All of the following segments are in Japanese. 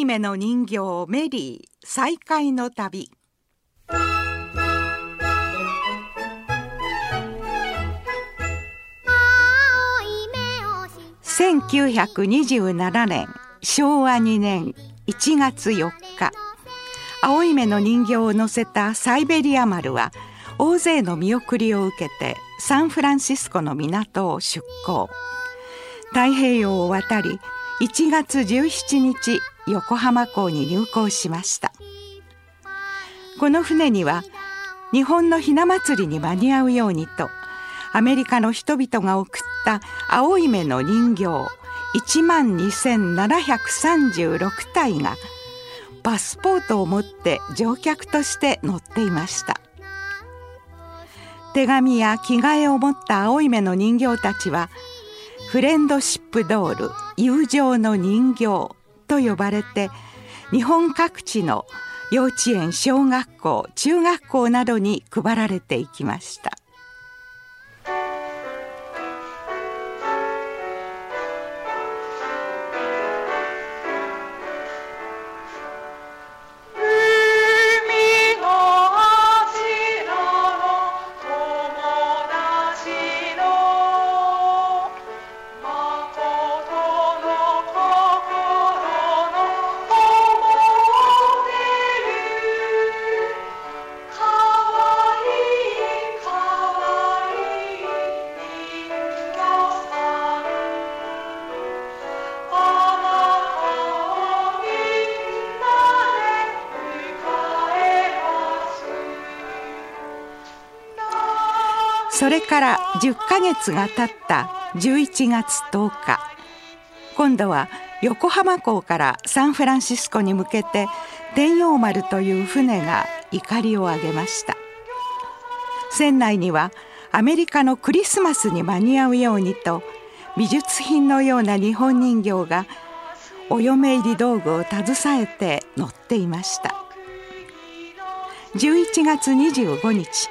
い目の人形メリー再会の旅。1927年昭和2年1月4日。青い目の人形を乗せたサイベリア丸は大勢の見送りを受けてサンフランシスコの港を出港。太平洋を渡り1月17日横浜港に入港しました。この船には日本のひな祭りに間に合うようにとアメリカの人々が送った青い目の人形1万2736体がパスポートを持って乗客として乗っていました。手紙や着替えを持った青い目の人形たちはフレンドシップドール友情の人形と呼ばれて日本各地の幼稚園小学校中学校などに配られていきました。それから10ヶ月が経った11月10日。今度は横浜港からサンフランシスコに向けて天陽丸という船が怒りを上げました。船内にはアメリカのクリスマスに間に合うようにと美術品のような日本人形がお嫁入り道具を携えて乗っていました。11月25日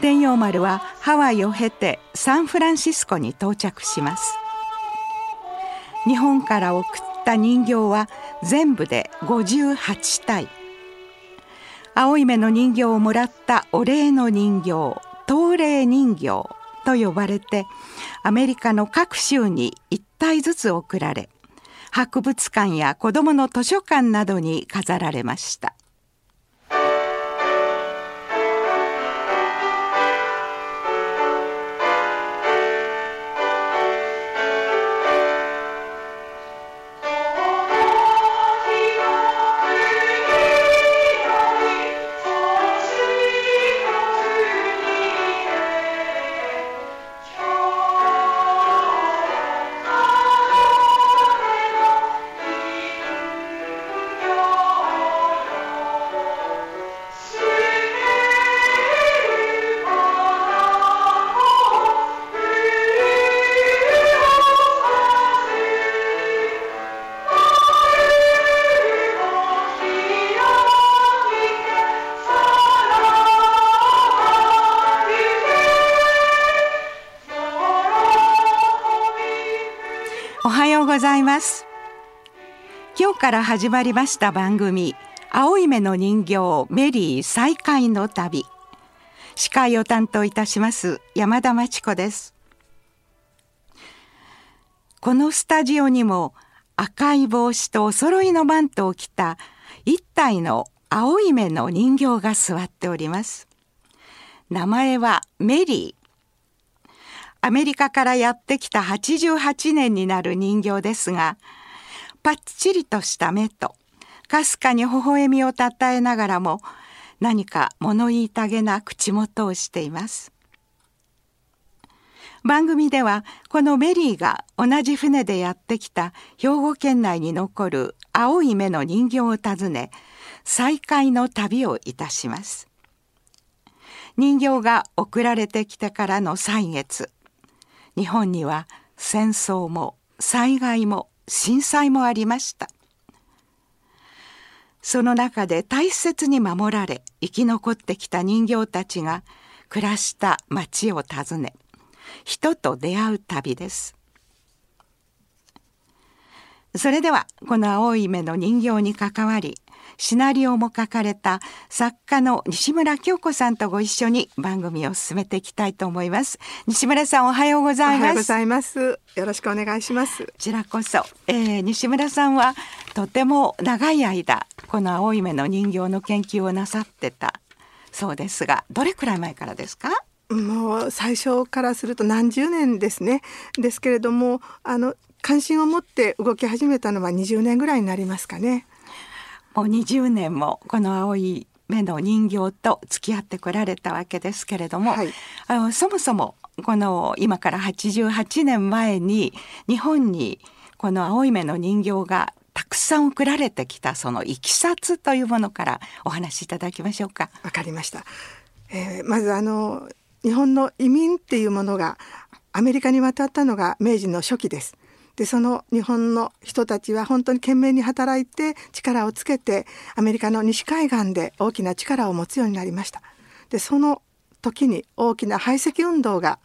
天陽丸はハワイを経てサンフランシスコに到着します。日本から送った人形は全部で58体。青い目の人形をもらったお礼の人形東礼人形と呼ばれてアメリカの各州に1体ずつ送られ博物館や子どもの図書館などに飾られました。ございます。今日から始まりました番組青い目の人形メリー再会の旅。司会を担当いたします山田真知子です。このスタジオにも赤い帽子とお揃いのマントを着た一体の青い目の人形が座っております。名前はメリー。アメリカからやってきた88年になる人形ですがパッチリとした目とかすかに微笑みをたたえながらも何か物言いたげな口元をしています。番組ではこのメリーが同じ船でやってきた兵庫県内に残る青い目の人形を訪ね再会の旅をいたします。人形が送られてきてからの歳月日本には戦争も災害も震災もありました。その中で大切に守られ生き残ってきた人形たちが暮らした町を訪ね人と出会う旅です。それではこの青い目の人形に関わりシナリオも書かれた作家の西村京子さんとご一緒に番組を進めていきたいと思います。西村さんおはようございます。おはようございます。よろしくお願いします。こちらこそ、えー、西村さんはとても長い間この青い目の人形の研究をなさってたそうですがどれくらい前からですか？もう最初からすると何十年ですね。ですけれどもあの関心を持って動き始めたのは20年ぐらいになりますかねもう20年もこの青い目の人形と付き合ってこられたわけですけれども、はい、あのそもそもこの今から88年前に日本にこの青い目の人形がたくさん送られてきたそのいきさつというものからお話しいただきましょうか。わかりました。えー、まずあの日本の移民っていうものがアメリカに渡ったのが明治の初期です。でその日本の人たちは本当に懸命に働いて力をつけてアメリカの西海岸で大きな力を持つようになりました。でその時に大きな排斥運動が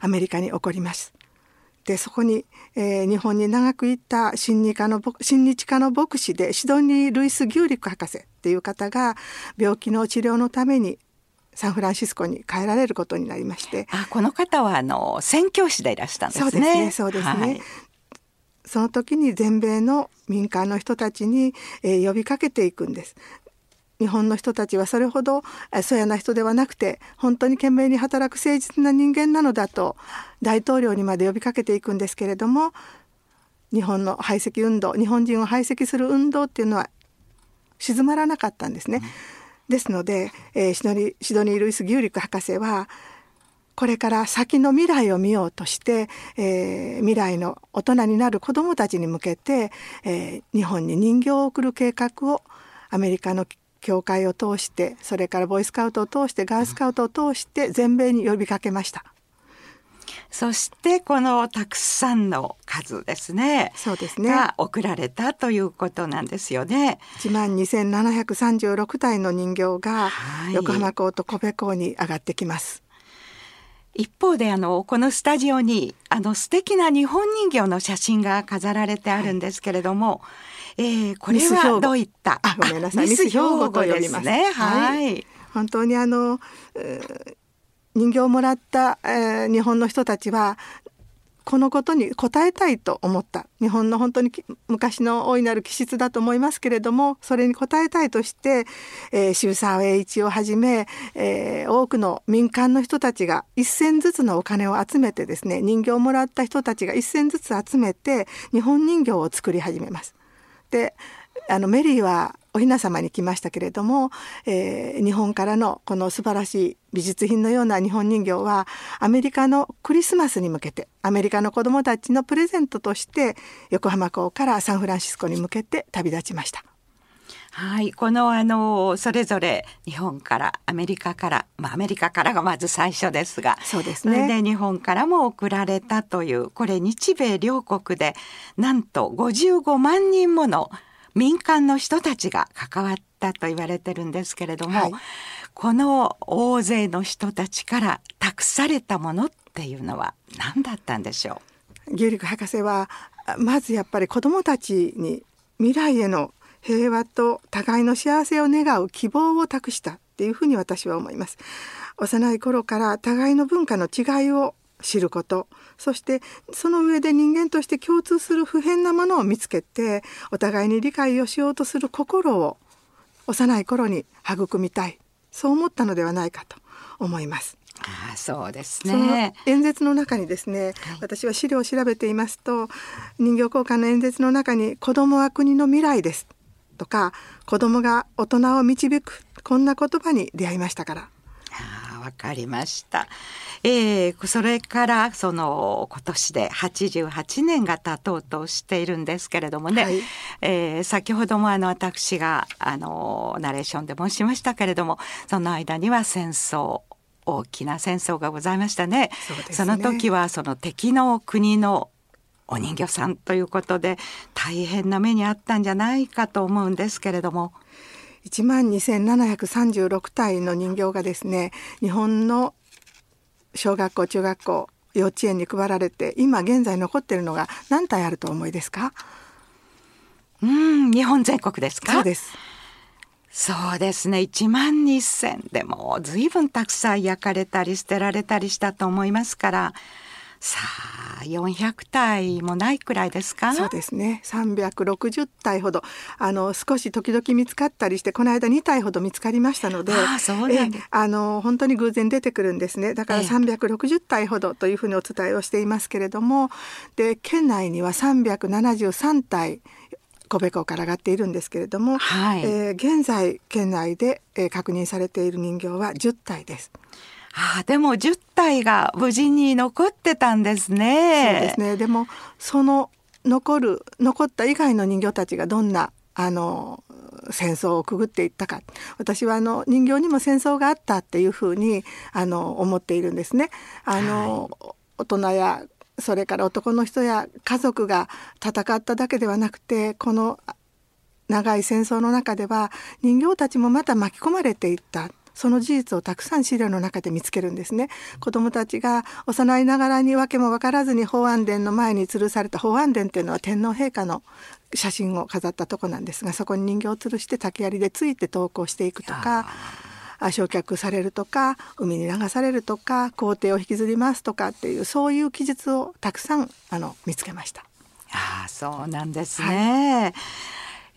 アメリカに起こります。でそこに、えー、日本に長くいた親日家の親日家の牧師でシドニー・ルイス・ギューリック博士っていう方が病気の治療のためにサンフランシスコに帰られることになりまして。あこの方はあの宣教師でいらしたんですね。そうですねそうですね、はい、その時に全米の民間の人たちに、えー、呼びかけていくんです。日本の人たちはそれほどそやな人ではなくて本当に懸命に働く誠実な人間なのだと大統領にまで呼びかけていくんですけれども日本の排斥運動日本人を排斥する運動っていうのは静まらなかったんですね。ですので、えー、シドニー・シドニー・ルイス・ギューリック博士はこれから先の未来を見ようとして、えー、未来の大人になる子どもたちに向けて、えー、日本に人形を送る計画をアメリカの教会を通してそれからボーイスカウトを通してガールスカウトを通して全米に呼びかけました。そしてこのたくさんの数ですね。そうですね。が送られたということなんですよね。1万2736体の人形が横浜港と神戸港に上がってきます。一方であのこのスタジオにあの素敵な日本人形の写真が飾られてあるんですけれども、はい、えー、これはどういった？あごめんなさいミス兵庫と呼びます。ね。はい、はい、本当にあの、人形をもらった、えー、日本の人たちはこのことに応えたいと思った日本の本当に昔の大いなる気質だと思いますけれどもそれに応えたいとして、えー、渋沢栄一をはじめ、えー、多くの民間の人たちが一銭ずつのお金を集めてですね人形をもらった人たちが一銭ずつ集めて日本人形を作り始めます。であのメリーはお雛様に来ましたけれども、えー、日本からのこの素晴らしい美術品のような日本人形はアメリカのクリスマスに向けてアメリカの子どもたちのプレゼントとして横浜港からサンフランシスコに向けて旅立ちました。はい、このあのそれぞれ日本からアメリカから、まあ、アメリカからがまず最初ですがそうですねで日本からも送られたというこれ日米両国でなんと55万人もの民間の人たちが関わったと言われてるんですけれども、はい、この大勢の人たちから託されたものっていうのは何だったんでしょう？牛陸博士はまずやっぱり子どもたちに未来への平和と互いの幸せを願う希望を託したっていうふうに私は思います。幼い頃から互いの文化の違いを知ることそしてその上で人間として共通する普遍なものを見つけてお互いに理解をしようとする心を幼い頃に育みたいそう思ったのではないかと思います。あそうですね演説の中にですね、はい、私は資料を調べていますと人形交換の演説の中に「子供は国の未来です」とか「子供が大人を導く」こんな言葉に出会いましたから。わかりました。えー、それからその今年で88年が経とうとしているんですけれどもね、はい、えー、先ほどもあの私があのナレーションで申しましたけれどもその間には戦争大きな戦争がございましたね。そ、ね、の時はその敵の国のお人形さんということで大変な目にあったんじゃないかと思うんですけれども。1万2736体の人形がですね日本の小学校中学校幼稚園に配られて今現在残っているのが何体あると思いですか？うん日本全国ですか？そうです。そうですね。1万2,000でも随分たくさん焼かれたり捨てられたりしたと思いますからさあ400体もないくらいですか？そうですね。360体ほど。あの少し時々見つかったりしてこの間2体ほど見つかりましたのであそうなんえあの本当に偶然出てくるんですね。だからええ。360体ほどというふうにお伝えをしていますけれどもで県内には373体神戸港から上がっているんですけれども、はい。えー現在県内で、えー確認されている人形は10体です。ああでも10体が無事に残ってたんですね。そうですね。でもその残る残った以外の人形たちがどんなあの戦争をくぐっていったか私はあの人形にも戦争があったっていうふうにあの思っているんですね。あの、大人やそれから男の人や家族が戦っただけではなくてこの長い戦争の中では人形たちもまた巻き込まれていったその事実をたくさん資料の中で見つけるんですね子どもたちが幼いながらに訳も分からずに法安殿の前に吊るされた法安殿っていうのは天皇陛下の写真を飾ったとこなんですがそこに人形を吊るして竹槍でついて投稿していくとかあ焼却されるとか海に流されるとか皇帝を引きずりますとかっていうそういう記述をたくさんあの見つけました。ああそうなんですね。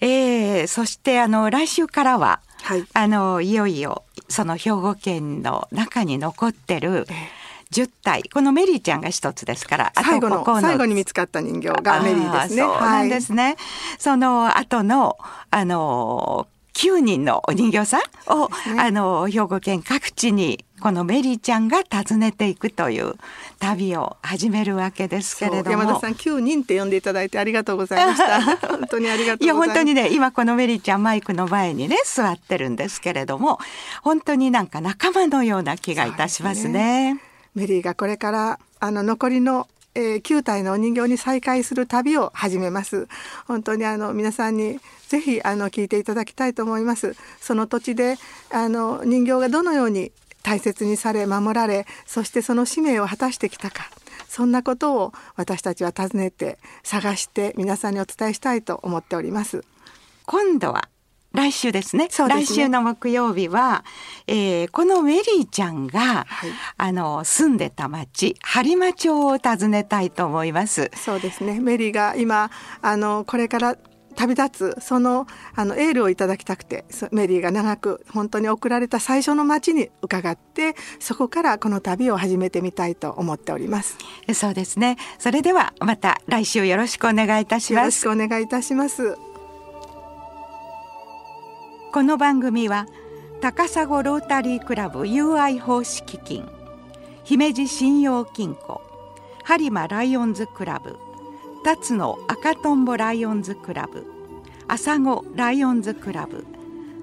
えーそしてあの来週からは、はいあのいよいよその兵庫県の中に残ってるえ10体このメリーちゃんが一つですからあと最後の最後に見つかった人形がメリーですね。そうなんですね。その後のあの9人のお人形さんを、ねあの兵庫県各地にこのメリーちゃんが訪ねていくという旅を始めるわけですけれども。山田さん9人って呼んでいただいてありがとうございました。本当にありがとうございます。いや本当にね今このメリーちゃんマイクの前にね座ってるんですけれども本当になんか仲間のような気がいたしますね。メリーがこれからあの残りの、えー、9体のお人形に再会する旅を始めます。本当にあの皆さんにぜひあの聞いていただきたいと思います。その土地であの人形がどのように大切にされ守られそしてその使命を果たしてきたかそんなことを私たちは訪ねて探して皆さんにお伝えしたいと思っております。今度は来週ですね。ね。来週の木曜日は、えーこのメリーちゃんが、はい。あの住んでた町播磨町を訪ねたいと思います。そうですね。メリーが今あのこれから旅立つそのあのエールをいただきたくてそメリーが長く本当に送られた最初の町に伺ってそこからこの旅を始めてみたいと思っております。そうですね。それではまた来週よろしくお願いいたしよろしますくお願いいたしますこの番組は高砂ロータリークラブ UI 奉仕基金姫路信用金庫播磨ライオンズクラブ辰野赤とんぼライオンズクラブ朝子ライオンズクラブ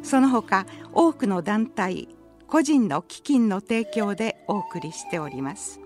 その他多くの団体個人の基金の提供でお送りしております。